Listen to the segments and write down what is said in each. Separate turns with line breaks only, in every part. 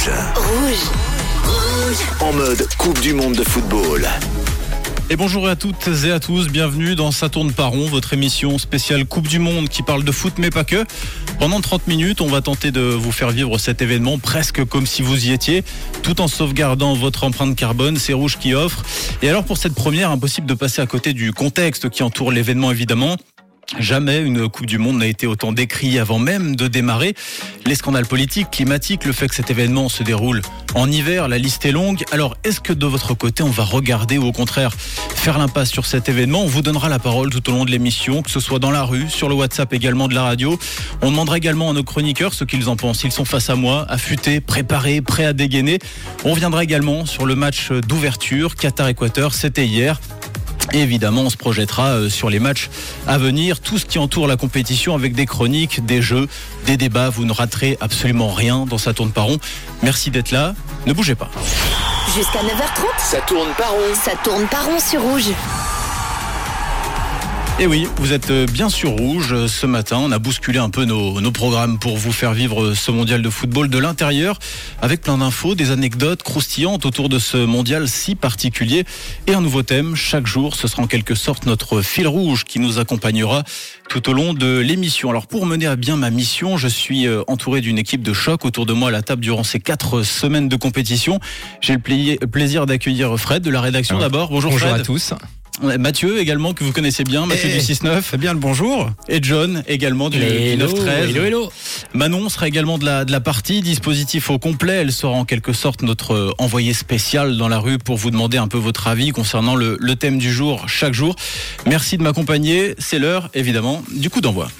Rouge. Rouge. En mode Coupe du Monde de football.
Et bonjour à toutes et à tous, bienvenue dans Ça tourne par rond, votre émission spéciale Coupe du Monde qui parle de foot mais pas que. Pendant 30 minutes, on va tenter de vous faire vivre cet événement presque comme si vous y étiez, tout en sauvegardant votre empreinte carbone, c'est Rouge qui offre. Et alors pour cette première, impossible de passer à côté du contexte qui entoure l'événement évidemment. Jamais une Coupe du Monde n'a été autant décriée avant même de démarrer. Les scandales politiques, climatiques, le fait que cet événement se déroule en hiver, la liste est longue. Alors, est-ce que de votre côté, on va regarder ou au contraire faire l'impasse sur cet événement? On vous donnera la parole tout au long de l'émission, que ce soit dans la rue, sur le WhatsApp également de la radio. On demandera également à nos chroniqueurs ce qu'ils en pensent. Ils sont face à moi, affûtés, préparés, prêts à dégainer. On reviendra également sur le match d'ouverture Qatar-Équateur. C'était hier. Et évidemment, on se projettera euh, sur les matchs à venir, tout ce qui entoure la compétition avec des chroniques, des jeux, des débats. Vous ne raterez absolument rien dans Ça tourne par rond. Merci d'être là. Ne bougez pas.
Jusqu'à 9h30,
Ça tourne par rond.
ça tourne par rond sur rouge.
Et oui, vous êtes bien sur rouge ce matin. On a bousculé un peu nos, nos programmes pour vous faire vivre ce mondial de football de l'intérieur avec plein d'infos, des anecdotes croustillantes autour de ce mondial si particulier et un nouveau thème. Chaque jour, ce sera en quelque sorte notre fil rouge qui nous accompagnera tout au long de l'émission. Alors pour mener à bien ma mission, je suis euh, entouré d'une équipe de choc autour de moi à la table durant ces quatre semaines de compétition. J'ai le pla- plaisir d'accueillir Fred de la rédaction d'abord. Bonjour,
Bonjour
Fred.
à tous.
Mathieu également que vous connaissez bien, Mathieu
Eh,
du 6-9.
Très bien le bonjour.
Et John également du, du
Hello,
9-13.
hello, hello.
Manon sera également de la, de la partie, dispositif au complet. Elle sera en quelque sorte notre euh, envoyée spéciale dans la rue pour vous demander un peu votre avis concernant le, le thème du jour chaque jour. Merci de m'accompagner. C'est l'heure évidemment du coup d'envoi.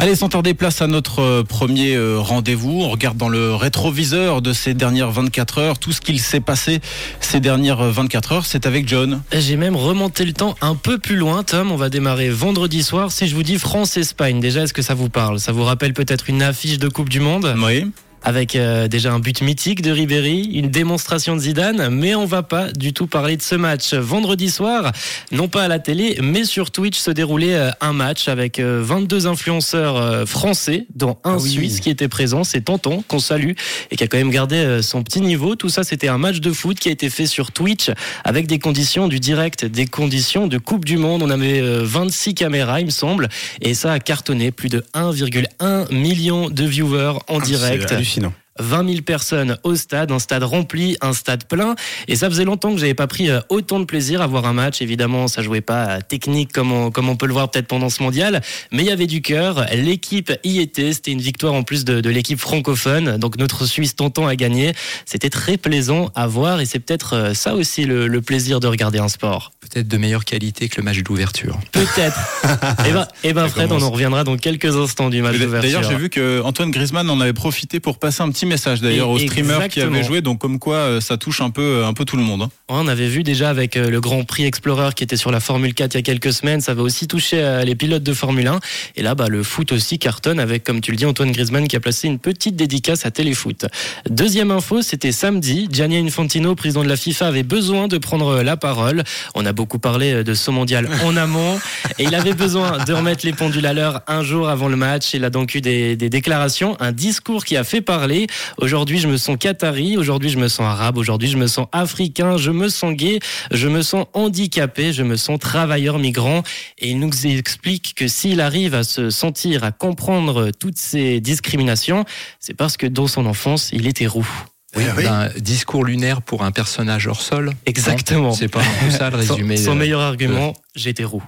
Allez, sans tarder, place à notre euh, premier euh, rendez-vous. On regarde dans le rétroviseur de ces dernières 24 heures tout ce qu'il s'est passé ces dernières euh, 24 heures. C'est avec John.
J'ai même remonté le temps un peu plus loin, Tom. On va démarrer vendredi soir. Si je vous dis France-Espagne, déjà, est-ce que ça vous parle? Ça vous rappelle peut-être une affiche de Coupe du Monde?
Oui.
Avec euh, déjà un but mythique de Ribéry, une démonstration de Zidane, mais on va pas du tout parler de ce match. Vendredi soir, non pas à la télé, mais sur Twitch se déroulait euh, un match avec euh, 22 influenceurs euh, français, dont un
Ah oui.
Suisse qui était présent, c'est Tonton, qu'on salue, et qui a quand même gardé euh, son petit niveau. Tout ça, c'était un match de foot qui a été fait sur Twitch avec des conditions du direct, des conditions de Coupe du Monde. On avait euh, 26 caméras, il me semble, et ça a cartonné plus de 1,1 million de viewers en direct.
Ah, C'est hallucinant.
20 000 personnes au stade, un stade rempli, un stade plein. Et ça faisait longtemps que j'avais pas pris euh, autant de plaisir à voir un match. Évidemment, ça jouait pas à technique comme on, comme on peut le voir peut-être pendant ce mondial, mais il y avait du cœur. L'équipe y était. C'était une victoire en plus de, de l'équipe francophone. Donc notre Suisse Tonton a gagné. C'était très plaisant à voir et c'est peut-être euh, ça aussi le, le plaisir de regarder un sport.
Peut-être de meilleure qualité que le match d'ouverture.
Peut-être. et ben, eh ben Fred, on en reviendra dans quelques instants du match d'ouverture.
D'ailleurs, j'ai vu que Antoine Griezmann en avait profité pour passer un petit message d'ailleurs aux streamers qui avaient joué. Donc comme quoi, euh, ça touche un peu, un peu tout le monde. hein.
On avait vu déjà avec euh, le Grand Prix Explorer qui était sur la Formule 4 il y a quelques semaines, ça va aussi toucher euh, les pilotes de Formule 1. Et là, bah, le foot aussi cartonne avec, comme tu le dis, Antoine Griezmann qui a placé une petite dédicace à Téléfoot. Deuxième info, c'était samedi. Gianni Infantino, président de la FIFA, avait besoin de prendre la parole. On a beaucoup parlé euh, de ce mondial en amont et il avait besoin de remettre les pendules à l'heure un jour avant le match. Il a donc eu des, des déclarations, un discours qui a fait parler. Aujourd'hui, je me sens qatari, aujourd'hui, je me sens arabe, aujourd'hui, je me sens africain, je me sens gay, je me sens handicapé, je me sens travailleur migrant. Et il nous explique que s'il arrive à se sentir, à comprendre toutes ces discriminations, c'est parce que dans son enfance, il était roux.
Oui, Un discours lunaire pour un personnage hors sol.
Exactement.
C'est pas un peu ça le
Son-
résumé.
Son,
de-
meilleur argument, j'étais roux.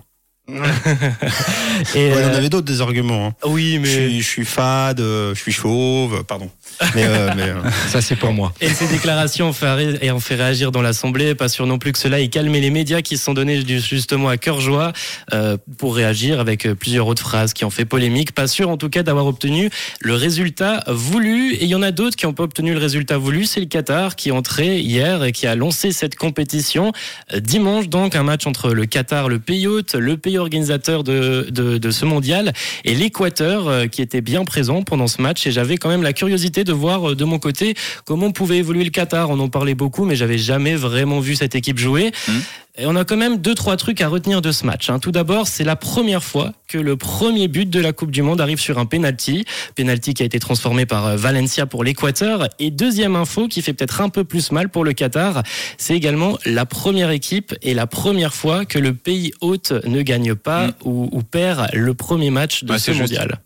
Et,
Ouais, il y en
euh,
avait d'autres des arguments. hein.
oui,
Je,
mais
suis, je suis fade, euh, je suis chauve, pardon. Mais, euh, mais, euh,
Ça, c'est pour moi.
Et ces déclarations ont fait, et ont fait réagir dans l'Assemblée. Pas sûr non plus que cela ait calmé les médias qui se sont donnés justement à cœur joie euh, pour réagir avec plusieurs autres phrases qui ont fait polémique. Pas sûr en tout cas d'avoir obtenu le résultat voulu. Et il y en a d'autres qui n'ont pas obtenu le résultat voulu. C'est le Qatar qui est entré hier et qui a lancé cette compétition. Dimanche donc un match entre le Qatar, le pays hôte, le pays organisateur de, ce mondial et l'Équateur euh, qui était bien présent pendant ce match. Et j'avais quand même la curiosité de voir euh, de mon côté comment pouvait évoluer le Qatar. On en parlait beaucoup, mais j'avais jamais vraiment vu cette équipe jouer.
Mhm.
Et on a quand même deux trois trucs à retenir de ce match. hein. Tout d'abord, c'est la première fois que le premier but de la Coupe du Monde arrive sur un penalty, penalty qui a été transformé par euh, Valencia pour l'Équateur. Et deuxième info qui fait peut-être un peu plus mal pour le Qatar, c'est également la première équipe et la première fois que le pays hôte ne gagne pas
Mm.
ou, ou perd le premier match de
Ouais,
ce
c'est juste.
mondial.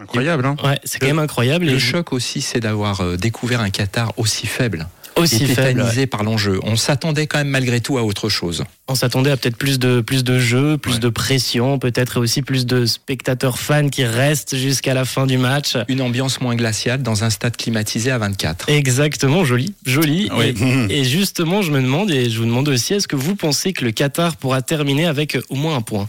Incroyable, hein
Ouais, c'est quand même incroyable.
Le
Et
choc aussi, c'est d'avoir euh, découvert un Qatar aussi faible,
aussi faible. ouais.
par l'enjeu. On s'attendait quand même malgré tout à autre chose.
On s'attendait à peut-être plus de plus de jeux, plus
Ouais.
de pression, peut-être et aussi plus de spectateurs fans qui restent jusqu'à la fin du match.
Une ambiance moins glaciale dans un stade climatisé à 24.
Exactement, joli, joli.
Oui.
Et, et justement, je me demande et je vous demande aussi, est-ce que vous pensez que le Qatar pourra terminer avec au moins un point?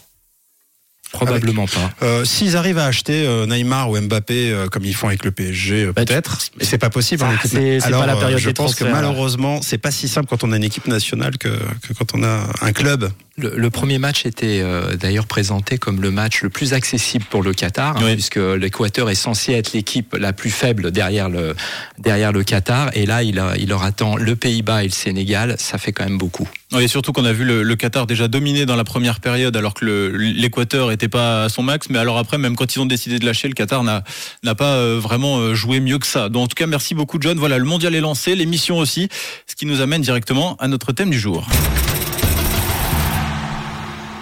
Probablement pas.
Euh, S'ils arrivent à acheter euh, Neymar ou Mbappé euh, comme ils font avec le PSG, euh,
Bah,
peut-être, mais c'est pas possible.
Ah, c'est- pas la
euh,
période
je
des
pense que malheureusement, c'est pas si simple quand on a une équipe nationale que, que quand on a un club.
Le, le premier match était euh, d'ailleurs présenté comme le match le plus accessible pour le Qatar, hein,
Oui.
puisque l'Équateur est censé être l'équipe la plus faible derrière le, derrière le Qatar. Et là, il, a- il leur attend le Pays-Bas et le Sénégal. Ça fait quand même beaucoup.
Oui, et surtout qu'on a vu le, Qatar déjà dominer dans la première période alors que l'Équateur était pas à son max. Mais alors après, même quand ils ont décidé de lâcher, le Qatar n'a n'a pas euh, vraiment euh, joué mieux que ça. Donc en tout cas, merci beaucoup John. Voilà, le mondial est lancé, l'émission aussi, ce qui nous amène directement à notre thème du jour.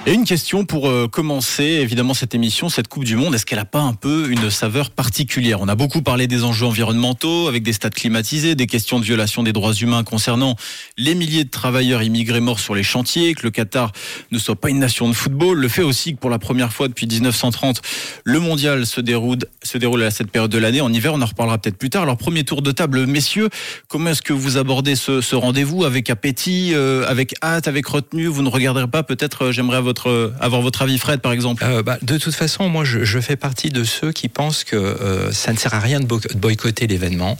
Et une question pour euh, commencer évidemment cette émission, cette Coupe du Monde, est-ce qu'elle a pas un peu une saveur particulière? On a beaucoup parlé des enjeux environnementaux avec des stades climatisés, des questions de violation des droits humains concernant les milliers de travailleurs immigrés morts sur les chantiers, que le Qatar ne soit pas une nation de football, le fait aussi que pour la première fois depuis 1930, le mondial se déroule, se déroule à cette période de l'année. En hiver, on en reparlera peut-être plus tard. Alors premier tour de table, messieurs, comment est-ce que vous abordez ce, ce rendez-vous avec appétit, euh, avec hâte, avec retenue? Vous ne regarderez pas peut-être, euh, j'aimerais votre, avoir votre avis Fred par exemple.
Euh, bah, de toute façon, moi, je, fais partie de ceux qui pensent que euh, ça ne sert à rien de boycotter l'événement,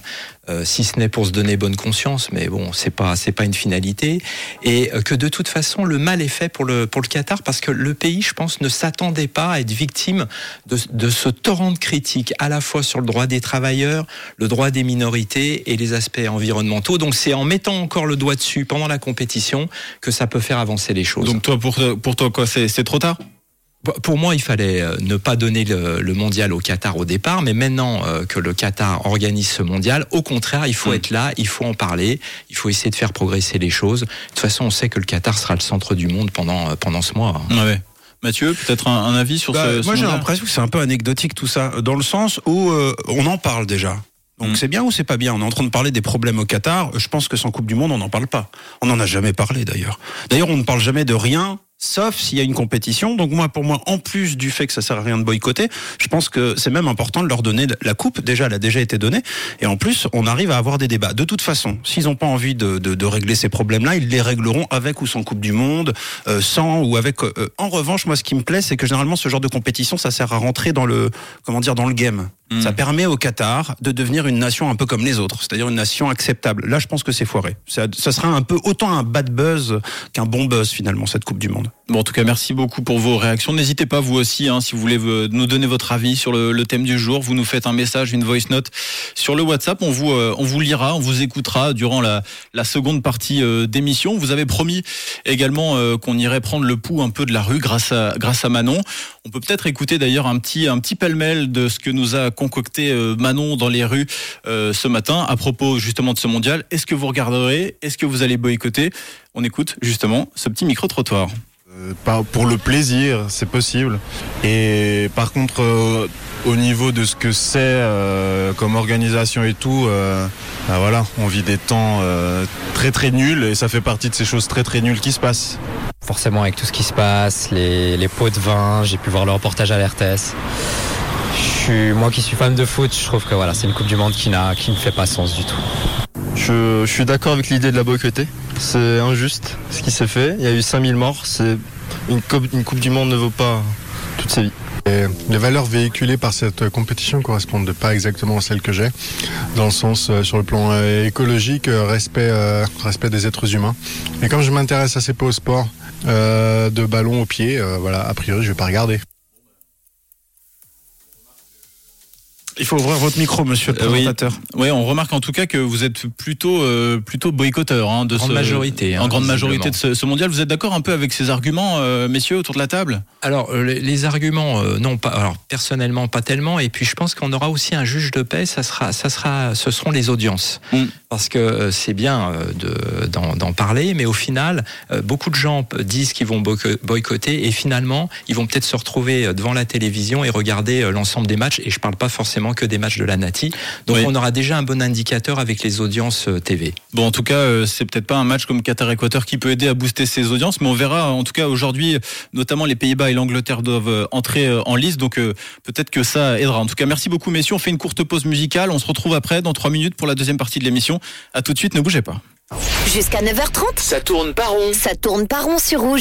euh, si ce n'est pour se donner bonne conscience, mais bon, c'est pas c'est pas une finalité, et euh, que de toute façon, le mal est fait pour le pour le Qatar parce que le pays, je pense, ne s'attendait pas à être victime de, de ce torrent de critiques à la fois sur le droit des travailleurs, le droit des minorités et les aspects environnementaux. Donc, c'est en mettant encore le doigt dessus pendant la compétition que ça peut faire avancer les choses.
Donc toi, pour, pour toi, quoi, c'est c'est trop tard?
Pour moi, il fallait euh, ne pas donner le, le mondial au Qatar au départ, mais maintenant euh, que le Qatar organise ce mondial, au contraire, il faut
Mm.
être là, il faut en parler, il faut essayer de faire progresser les choses. De toute façon, on sait que le Qatar sera le centre du monde pendant, euh, pendant ce mois.
Ouais, ouais. Mathieu, peut-être un, un avis sur
Bah,
ce, ce
moi, j'ai l'impression que c'est un peu anecdotique tout ça, dans le sens où euh, on en parle déjà. Donc
Mm.
c'est bien ou c'est pas bien? On est en train de parler des problèmes au Qatar. Je pense que sans Coupe du Monde, on n'en parle pas. On n'en a jamais parlé d'ailleurs. D'ailleurs, on ne parle jamais de rien, sauf s'il y a une compétition. Donc moi, pour moi, en plus du fait que ça sert à rien de boycotter, je pense que c'est même important de leur donner la coupe. Déjà, elle a déjà été donnée, et en plus, on arrive à avoir des débats. De toute façon, s'ils n'ont pas envie de, de, de régler ces problèmes-là, ils les régleront avec ou sans Coupe du Monde, euh, sans ou avec. euh, en revanche, moi, ce qui me plaît, c'est que généralement, ce genre de compétition, ça sert à rentrer dans le, comment dire, dans le game.
Mm.
Ça permet au Qatar de devenir une nation un peu comme les autres, c'est-à-dire une nation acceptable. Là, je pense que c'est foiré. Ça, ça sera un peu autant un bad buzz qu'un bon buzz finalement cette Coupe du Monde.
Bon, en tout cas, merci beaucoup pour vos réactions. N'hésitez pas, vous aussi, hein, si vous voulez euh, nous donner votre avis sur le, thème du jour, vous nous faites un message, une voice note sur le WhatsApp. On vous, euh, on vous lira, on vous écoutera durant la, seconde partie euh, d'émission. Vous avez promis également qu'on irait prendre le pouls un peu de la rue grâce à, grâce à Manon. On peut peut-être écouter d'ailleurs un petit, un petit pêle-mêle de ce que nous a concocté Manon dans les rues ce matin à propos justement de ce mondial. Est-ce que vous regarderez? Est-ce que vous allez boycotter? On écoute justement ce petit micro-trottoir.
Euh, pour le plaisir, c'est possible. Et par contre, euh, au niveau de ce que c'est euh, comme organisation et tout, euh, bah voilà, on vit des temps euh, très très nuls et ça fait partie de ces choses très très nulles qui se passent.
forcément avec tout ce qui se passe, les, les pots de vin, j'ai pu voir le reportage à l'RTS. Je suis, moi qui suis fan de foot, je trouve que voilà, c'est une Coupe du Monde qui, n'a, qui ne fait pas sens du tout.
Je, je suis d'accord avec l'idée de la boycotter. C'est injuste ce qui s'est fait. Il y a eu 5000 morts. C'est une coupe, une coupe du Monde ne vaut pas toutes ces vies.
Et les valeurs véhiculées par cette compétition correspondent pas exactement à celles que j'ai, dans le sens euh, sur le plan euh, écologique, euh, respect, euh, respect des êtres humains. Et comme je m'intéresse assez peu au sport, de ballon au pied, voilà, a priori je vais pas regarder.
Il faut ouvrir votre micro, monsieur le
Euh, oui.
présentateur.
Oui, on remarque en tout cas que vous êtes plutôt euh, plutôt boycotteur hein, de
Grande
ce
majorité, hein,
en grande majorité de ce, ce mondial. Vous êtes d'accord un peu avec ces arguments, euh, messieurs, autour de la table?
Alors euh, les, les arguments, euh, non pas. Alors personnellement, pas tellement. Et puis je pense qu'on aura aussi un juge de paix. Ça sera, ça sera, ce seront les audiences,
Mm.
parce que euh, c'est bien euh, de- d'en parler, mais au final, euh, beaucoup de gens disent qu'ils vont boyco- boycotter, et finalement, ils vont peut-être se retrouver devant la télévision et regarder euh, l'ensemble des matchs. Et je parle pas forcément que des matchs de la Nati. Donc
Oui.
on aura déjà un bon indicateur avec les audiences euh, TV.
Bon, en tout cas, euh, c'est peut-être pas un match comme Qatar-Équateur qui peut aider à booster ses audiences, mais on verra. En tout cas, aujourd'hui, notamment les Pays-Bas et l'Angleterre doivent euh, entrer en liste, donc peut-être que ça aidera. En tout cas, merci beaucoup, messieurs. On fait une courte pause musicale. On se retrouve après dans trois minutes pour la deuxième partie de l'émission. À tout de suite. Ne bougez pas.
Jusqu'à 9h30,
Ça tourne pas rond.
ça tourne pas rond sur Rouge.